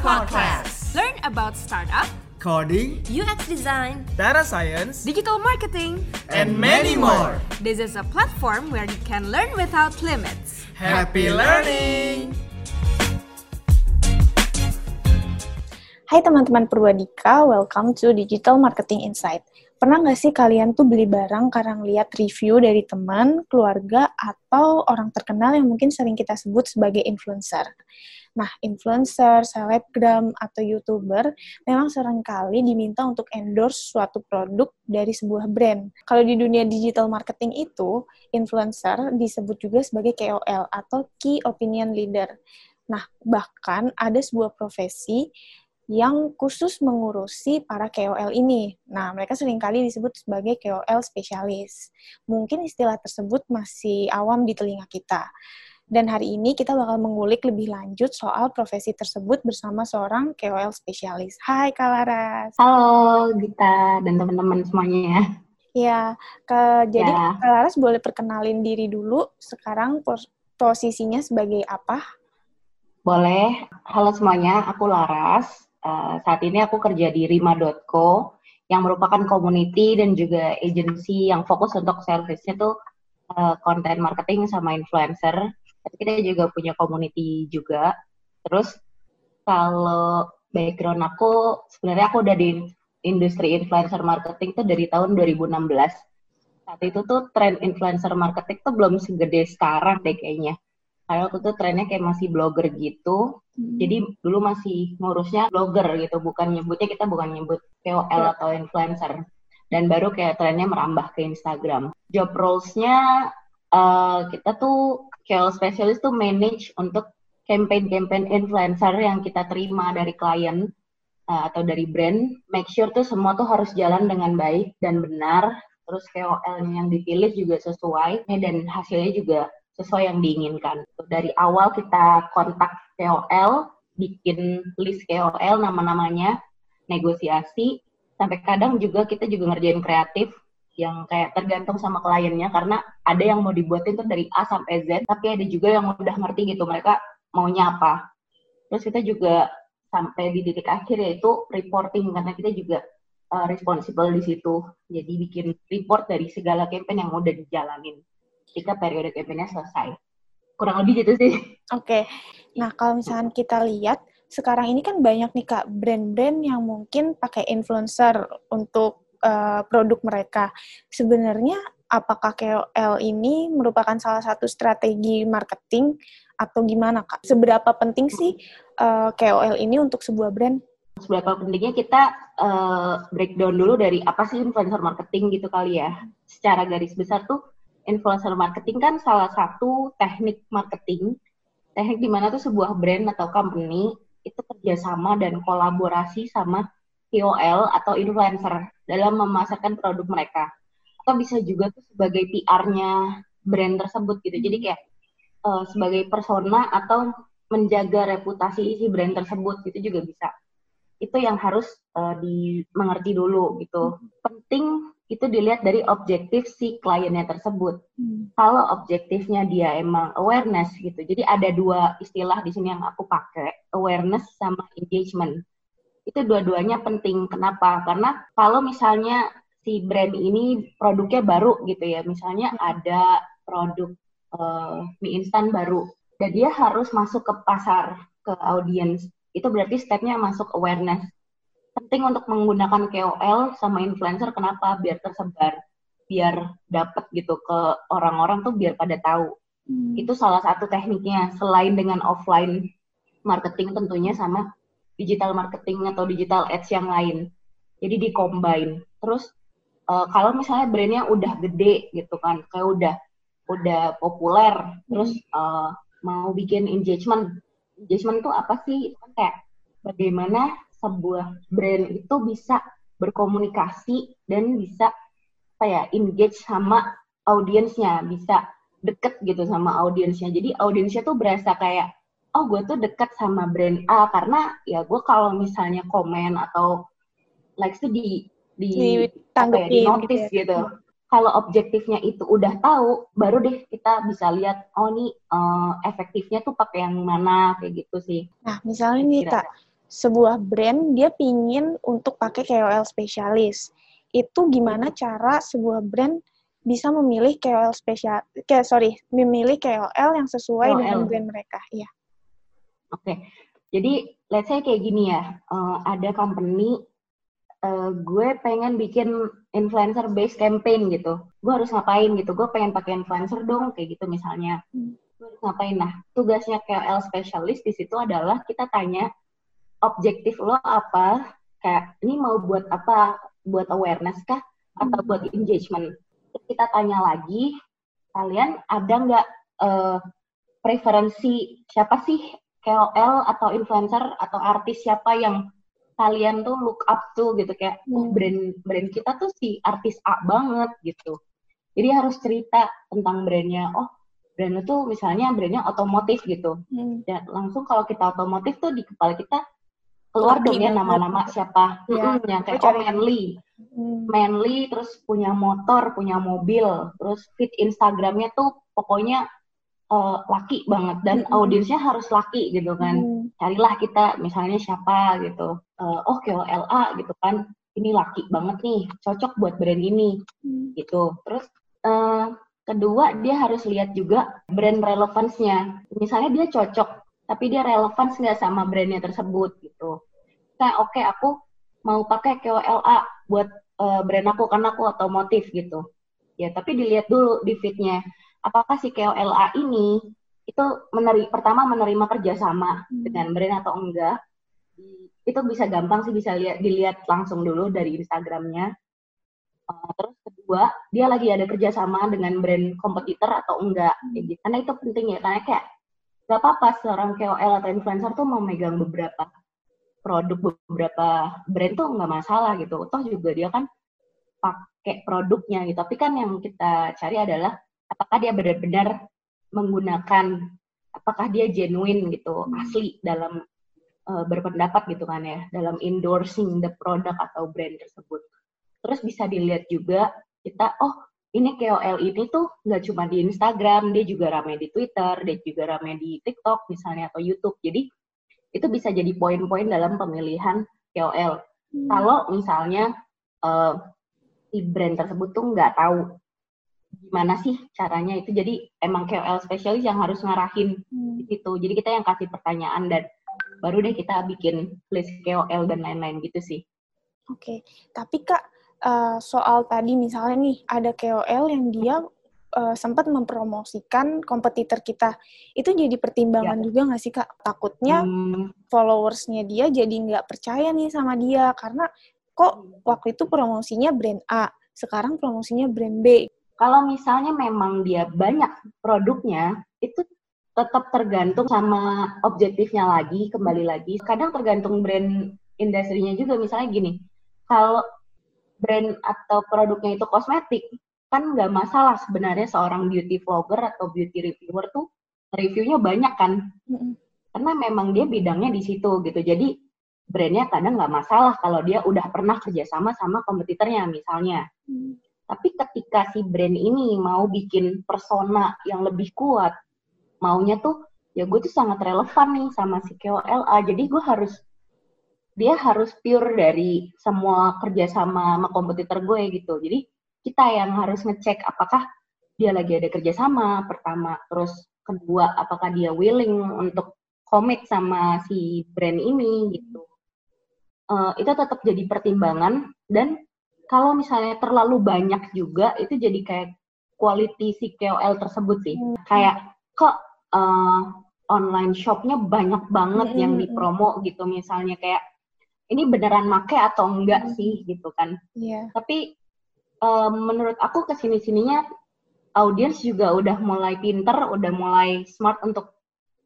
Podcast. Learn about startup, Coding, UX design, data science, digital marketing. and many more. This is a platform where you can learn without limits. Happy learning! Hai teman-teman Purwadika, welcome to Digital Marketing Insight. Pernah nggak sih kalian tuh beli barang karena lihat review dari teman, keluarga, atau orang terkenal yang mungkin sering kita sebut sebagai influencer? Nah, influencer, selebgram, atau youtuber memang sering kali diminta untuk endorse suatu produk dari sebuah brand. Kalau di dunia digital marketing itu, influencer disebut juga sebagai KOL atau Key Opinion Leader. Nah, bahkan ada sebuah profesi yang khusus mengurusi para KOL ini. Nah, mereka sering kali disebut sebagai KOL spesialis. Mungkin istilah tersebut masih awam di telinga kita. Dan hari ini kita bakal mengulik lebih lanjut soal profesi tersebut bersama seorang KOL spesialis. Hai Kak Laras. Halo Gita dan teman-teman semuanya. Ya, ke, jadi Ya. Kak Laras boleh perkenalin diri dulu. Sekarang pos- posisinya sebagai apa? Boleh. Halo semuanya, aku Laras. Eh, saat ini aku kerja di rima.co yang merupakan community dan juga agency yang fokus untuk service-nya tuh eh, content marketing sama influencer. Tapi kita juga punya community juga. Terus kalau background aku, sebenarnya aku udah di industri influencer marketing tuh dari tahun 2016. Saat itu tuh tren influencer marketing tuh belum segede sekarang deh kayaknya. Karena waktu itu trennya kayak masih blogger gitu. Jadi dulu masih ngurusnya blogger gitu, bukan nyebutnya kita bukan nyebut KOL atau influencer. Dan baru kayak trennya merambah ke Instagram. Job roles-nya eh, kita tuh KOL specialist tuh manage untuk campaign-campaign influencer yang kita terima dari klien eh, atau dari brand. Make sure tuh semua tuh harus jalan dengan baik dan benar. Terus KOL yang dipilih juga sesuai eh, dan hasilnya juga sesuai yang diinginkan. Dari awal kita kontak KOL, bikin list KOL nama-namanya, negosiasi, sampai kadang juga kita juga ngerjain kreatif yang kayak tergantung sama kliennya karena ada yang mau dibuatin tuh dari A sampai Z, tapi ada juga yang udah ngerti gitu mereka maunya apa. Terus kita juga sampai di titik akhir yaitu reporting karena kita juga uh, responsible di situ. Jadi bikin report dari segala campaign yang udah dijalanin ketika periode campaignnya selesai. Kurang lebih gitu sih. Oke. Nah, kalau misalkan kita lihat sekarang ini kan banyak nih Kak brand-brand yang mungkin pakai influencer untuk eh, produk mereka. Sebenarnya apakah KOL ini merupakan salah satu strategi marketing atau gimana Kak? Seberapa penting sih eh, KOL ini untuk sebuah brand? Seberapa pentingnya kita uh, breakdown dulu dari apa sih influencer marketing gitu kali ya. Secara garis besar tuh influencer marketing kan salah satu teknik marketing, teknik di mana tuh sebuah brand atau company itu kerjasama dan kolaborasi sama KOL atau influencer dalam memasarkan produk mereka. Atau bisa juga tuh sebagai PR-nya brand tersebut gitu. Jadi kayak eh, sebagai persona atau menjaga reputasi si brand tersebut gitu juga bisa. Itu yang harus eh, dimengerti dulu gitu. Penting itu dilihat dari objektif si kliennya tersebut. Kalau objektifnya dia emang awareness gitu. Jadi ada dua istilah di sini yang aku pakai, awareness sama engagement. Itu dua-duanya penting. Kenapa? Karena kalau misalnya si brand ini produknya baru gitu ya, misalnya ada produk eh, mie instan baru, dan dia harus masuk ke pasar, ke audiens. Itu berarti stepnya masuk awareness penting untuk menggunakan KOL sama influencer kenapa biar tersebar biar dapat gitu ke orang-orang tuh biar pada tahu itu salah satu tekniknya selain dengan offline marketing tentunya sama digital marketing atau digital ads yang lain. Jadi di combine. Terus eh, kalau misalnya brandnya udah gede gitu kan kayak udah udah populer terus eh, mau bikin engagement engagement tuh apa sih? Kayak bagaimana sebuah brand itu bisa berkomunikasi dan bisa apa ya engage sama audiensnya bisa deket gitu sama audiensnya jadi audiensnya tuh berasa kayak oh gue tuh deket sama brand A karena ya gue kalau misalnya komen atau likes tuh di di ya, di notice gitu ya. gitu kalau objektifnya itu udah tahu, baru deh kita bisa lihat, oh nih eh, efektifnya tuh pakai yang mana kayak gitu sih. Nah, misalnya nih. Kak, sebuah brand dia pingin untuk pakai KOL spesialis. Itu gimana cara sebuah brand bisa memilih KOL spesial, kayak sorry, memilih KOL yang sesuai KOL. dengan brand mereka. Iya. Oke, jadi let's say kayak gini ya, eh, ada company, eh, gue pengen bikin influencer based campaign gitu, gue harus ngapain gitu, gue pengen pakai influencer dong, kayak gitu misalnya. Hmm. Gue harus ngapain? Nah, tugasnya KOL spesialis di situ adalah kita tanya objektif lo apa, kayak ini mau buat apa, buat awareness kah, atau Hmm. buat engagement. Terus kita tanya lagi, kalian ada nggak eh, preferensi siapa sih KOL atau influencer atau artis siapa yang kalian tuh look up tuh gitu kayak "Oh, Hmm. brand brand kita tuh si artis A banget gitu. Jadi harus cerita tentang brandnya. Oh, brand itu misalnya brandnya otomotif gitu. Hmm. Dan langsung kalau kita otomotif tuh di kepala kita keluar dong ya nama-nama siapa. Ya, Mm-mm, yang kayak oh manly Hmm. manly terus punya motor, punya mobil, terus feed Instagramnya tuh pokoknya eh, laki banget dan Mm-mm. audiensnya harus laki gitu kan. Hmm. Carilah kita misalnya siapa gitu. Eh, oh KOLA gitu kan. Ini laki banget nih, cocok buat brand ini Hmm. gitu. Terus eh, kedua dia harus lihat juga brand relevance-nya. Misalnya dia cocok, tapi dia relevance nggak sama brandnya tersebut gitu. Nah oke aku mau pakai KOLA buat eh, brand aku karena aku otomotif gitu. Ya tapi dilihat dulu di feed-nya. Apakah si KOLA ini itu meneri pertama menerima kerjasama Hmm. dengan brand atau enggak? Itu bisa gampang sih bisa lihat dilihat langsung dulu dari Instagramnya. Uh, terus kedua, dia lagi ada kerjasama dengan brand kompetitor atau enggak. kayak gitu. Karena itu penting ya, karena kayak gak apa-apa seorang KOL atau influencer tuh mau megang beberapa produk, beberapa brand tuh nggak masalah gitu. Toh juga dia kan pakai produknya gitu. Tapi kan yang kita cari adalah apakah dia benar-benar menggunakan, apakah dia genuine gitu, Hmm. asli dalam uh, berpendapat gitu kan ya, dalam endorsing the product atau brand tersebut. Terus bisa dilihat juga kita, oh ini KOL ini tuh nggak cuma di Instagram, dia juga ramai di Twitter, dia juga ramai di TikTok misalnya atau YouTube. Jadi itu bisa jadi poin-poin dalam pemilihan KOL. Hmm. Kalau misalnya eh, si brand tersebut tuh nggak tahu gimana sih caranya itu, jadi emang KOL spesialis yang harus ngarahin Hmm. di situ. Jadi kita yang kasih pertanyaan dan baru deh kita bikin list KOL dan lain-lain gitu sih. Oke, tapi Kak, eh, soal tadi misalnya nih, ada KOL yang dia eh, sempat mempromosikan kompetitor kita. Itu jadi pertimbangan juga nggak sih, Kak? Takutnya Hmm, followersnya dia jadi nggak percaya nih sama dia, karena kok waktu itu promosinya brand A, sekarang promosinya brand B. kalau misalnya memang dia banyak produknya, itu tetap tergantung sama objektifnya lagi, kembali lagi. Kadang tergantung brand industrinya juga. Misalnya gini, kalau brand atau produknya itu kosmetik, kan nggak masalah sebenarnya seorang beauty vlogger atau beauty reviewer tuh reviewnya banyak kan, karena memang dia bidangnya di situ gitu. Jadi brandnya kadang nggak masalah kalau dia udah pernah kerjasama sama kompetitornya misalnya. Tapi ketika si brand ini mau bikin persona yang lebih kuat, maunya tuh ya gue tuh sangat relevan nih sama si KOLA. Jadi gue harus dia harus pure dari semua kerjasama sama kompetitor gue gitu. Jadi kita yang harus ngecek apakah dia lagi ada kerjasama pertama, terus kedua apakah dia willing untuk komit sama si brand ini gitu. Eh, itu tetap jadi pertimbangan dan kalau misalnya terlalu banyak juga itu jadi kayak quality si KOL tersebut sih. Hmm. Kayak kok eh, online shopnya banyak banget Hmm, yang hmm, dipromo gitu misalnya kayak ini beneran make atau enggak Hmm. sih gitu kan. Iya. Tapi eh, menurut aku ke sini sininya audiens juga udah mulai pinter, udah mulai smart untuk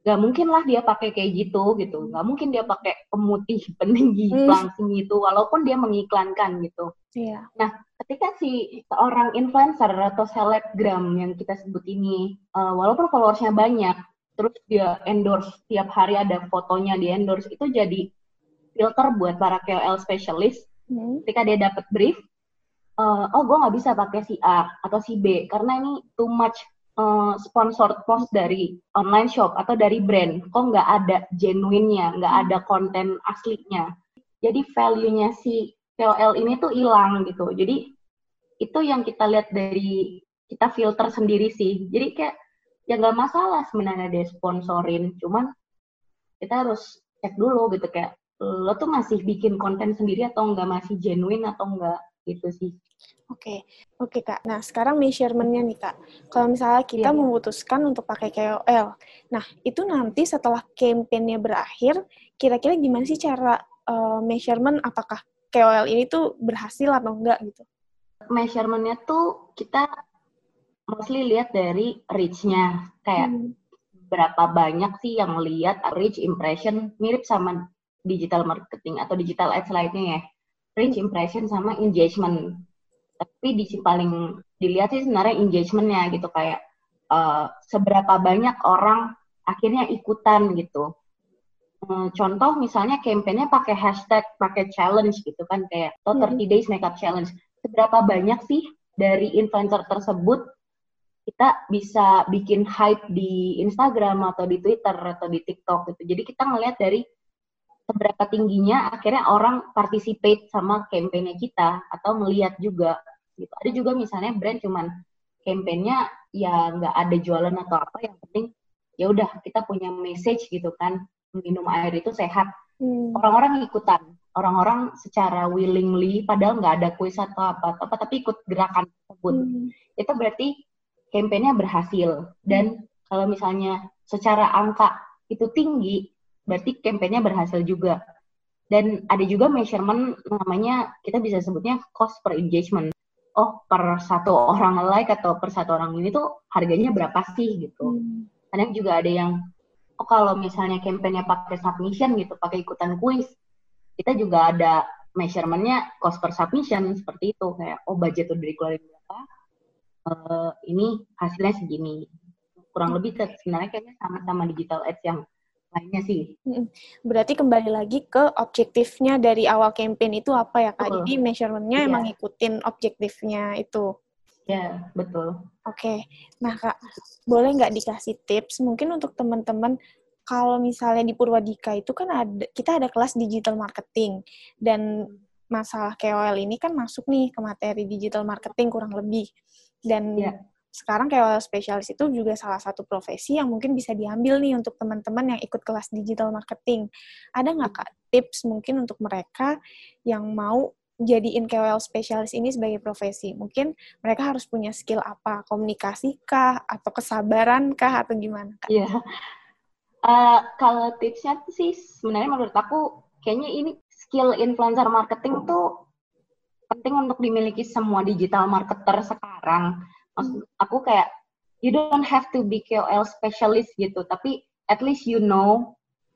gak mungkin lah dia pakai kayak gitu gitu, gak mungkin dia pakai pemutih peninggi Hmm. langsing gitu, walaupun dia mengiklankan gitu. Iya. Ketika si seorang influencer atau selebgram yang kita sebut ini, eh, walaupun followersnya banyak, terus dia endorse tiap hari ada fotonya di endorse itu jadi filter buat para KOL specialist Hmm. ketika dia dapat brief, eh, oh gue nggak bisa pakai si A atau si B karena ini too much uh, sponsored post dari online shop atau dari brand, kok nggak ada genuine-nya, nggak ada konten aslinya. Jadi value-nya si KOL ini tuh hilang gitu. Jadi itu yang kita lihat dari kita filter sendiri sih. Jadi kayak ya nggak masalah sebenarnya dia sponsorin, cuman kita harus cek dulu gitu kayak lo tuh masih bikin konten sendiri atau enggak masih genuine atau enggak gitu sih. Oke, oke kak. Nah sekarang measurementnya nih kak. Kalau misalnya kita yeah. memutuskan untuk pakai KOL, nah itu nanti setelah campaignnya berakhir, kira-kira gimana sih cara uh, measurement apakah KOL ini tuh berhasil atau enggak gitu? Measurementnya tuh kita mostly lihat dari reach-nya, kayak hmm. berapa banyak sih yang lihat reach impression mirip sama digital marketing atau digital ads lainnya ya. Reach impression sama engagement tapi di paling dilihat sih sebenarnya engagementnya gitu kayak uh, seberapa banyak orang akhirnya ikutan gitu. Uh, contoh misalnya kampanyenya pakai hashtag pakai challenge gitu kan kayak atau 30 hmm. days makeup challenge. Seberapa banyak sih dari influencer tersebut kita bisa bikin hype di Instagram atau di Twitter atau di TikTok gitu? Jadi kita ngelihat dari seberapa tingginya akhirnya orang participate sama kampanye kita atau melihat juga gitu. Ada juga misalnya brand cuman kampanyenya ya nggak ada jualan atau apa yang penting ya udah kita punya message gitu kan minum air itu sehat hmm. orang-orang ikutan orang-orang secara willingly padahal nggak ada kuis atau apa apa tapi ikut gerakan tersebut hmm. itu berarti kampanyenya berhasil dan hmm. kalau misalnya secara angka itu tinggi berarti kampanyenya berhasil juga dan ada juga measurement namanya kita bisa sebutnya cost per engagement oh per satu orang like atau per satu orang ini tuh harganya berapa sih gitu. Hmm. Kadang juga ada yang oh kalau misalnya kampanye pakai submission gitu, pakai ikutan kuis, kita juga ada measurementnya cost per submission seperti itu kayak oh budget udah dikeluarin berapa, uh, ini hasilnya segini. Kurang lebih sebenarnya kayaknya sama-sama digital ads yang lainnya sih. Berarti kembali lagi ke objektifnya dari awal campaign itu apa ya kak? Betul. Jadi measurementnya yeah. emang ngikutin objektifnya itu. Ya yeah, betul. Oke, okay. nah kak, boleh nggak dikasih tips mungkin untuk teman-teman kalau misalnya di Purwadika itu kan ada kita ada kelas digital marketing dan masalah KOL ini kan masuk nih ke materi digital marketing kurang lebih dan yeah sekarang kayak spesialis itu juga salah satu profesi yang mungkin bisa diambil nih untuk teman-teman yang ikut kelas digital marketing. Ada nggak kak tips mungkin untuk mereka yang mau jadiin KOL spesialis ini sebagai profesi? Mungkin mereka harus punya skill apa? Komunikasi kah? Atau kesabaran kah? Atau gimana kak? Iya. Yeah. Uh, kalau tipsnya sih sebenarnya menurut aku kayaknya ini skill influencer marketing tuh penting untuk dimiliki semua digital marketer sekarang maksud aku kayak you don't have to be KOL specialist gitu tapi at least you know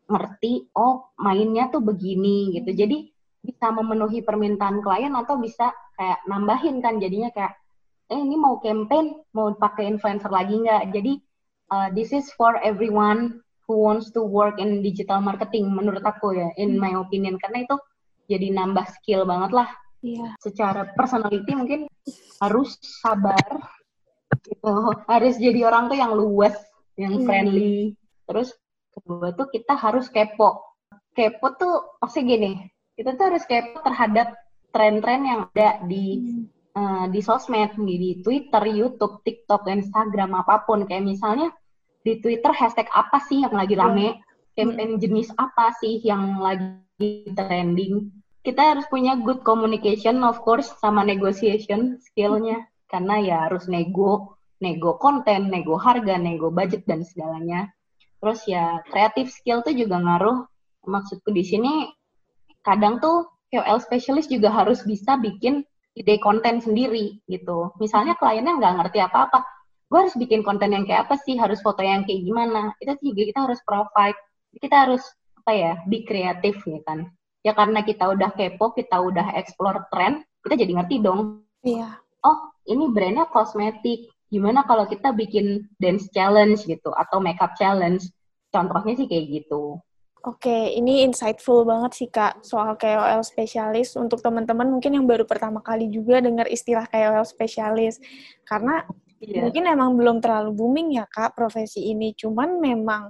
ngerti oh mainnya tuh begini gitu. Jadi bisa memenuhi permintaan klien atau bisa kayak nambahin kan jadinya kayak eh ini mau campaign mau pakai influencer lagi nggak? Jadi uh, this is for everyone who wants to work in digital marketing menurut aku ya in my opinion. Karena itu jadi nambah skill banget lah. Yeah. secara personality mungkin harus sabar gitu harus jadi orang tuh yang luas yang hmm. friendly terus kedua tuh kita harus kepo kepo tuh maksudnya gini kita tuh harus kepo terhadap tren-tren yang ada di hmm. uh, di sosmed di Twitter, YouTube, TikTok, Instagram apa pun kayak misalnya di Twitter hashtag apa sih yang lagi rame, hmm. campaign jenis apa sih yang lagi trending. Kita harus punya good communication of course sama negotiation skillnya karena ya harus nego nego konten, nego harga, nego budget dan segalanya. Terus ya kreatif skill tuh juga ngaruh. Maksudku di sini kadang tuh KOL specialist juga harus bisa bikin ide konten sendiri gitu. Misalnya kliennya nggak ngerti apa-apa, gue harus bikin konten yang kayak apa sih, harus foto yang kayak gimana. Itu juga kita harus provide. Kita harus apa ya, be kreatif ya kan. Ya karena kita udah kepo, kita udah explore trend, kita jadi ngerti dong. Iya. Oh, ini brandnya kosmetik gimana kalau kita bikin dance challenge gitu atau makeup challenge contohnya sih kayak gitu Oke, ini insightful banget sih Kak soal KOL spesialis untuk teman-teman mungkin yang baru pertama kali juga dengar istilah KOL spesialis. Karena Iya. Mungkin emang belum terlalu booming ya kak profesi ini, cuman memang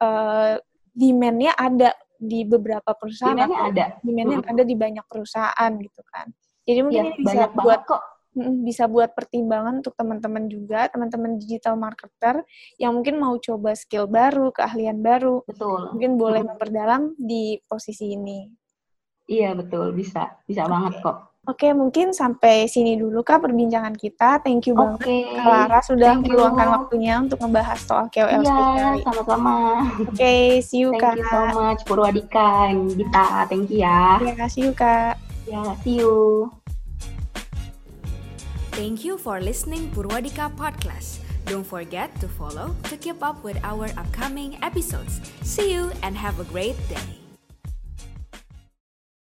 uh, demand-nya ada di beberapa perusahaan. Demand-nya ada. Demand-nya ada di banyak perusahaan gitu kan. Jadi mungkin Iya, ini bisa banyak buat banget kok. Bisa buat pertimbangan untuk teman-teman juga, teman-teman digital marketer yang mungkin mau coba skill baru, keahlian baru, Betul. mungkin boleh Mm. memperdalam di posisi ini. Iya, betul. Bisa. Bisa banget kok. Oke, mungkin sampai sini dulu Kak perbincangan kita. Thank you banget Oke. Kak Lara sudah Thank you. meluangkan waktunya untuk membahas soal KOL Iya, sama-sama. Oke, see you Kak. Thank you so much Purwadika Gita. Thank you ya. Terima kasih Kak. Ya, see you. Thank you for listening Purwadika Podcast. Don't forget to follow to keep up with our upcoming episodes. See you and have a great day.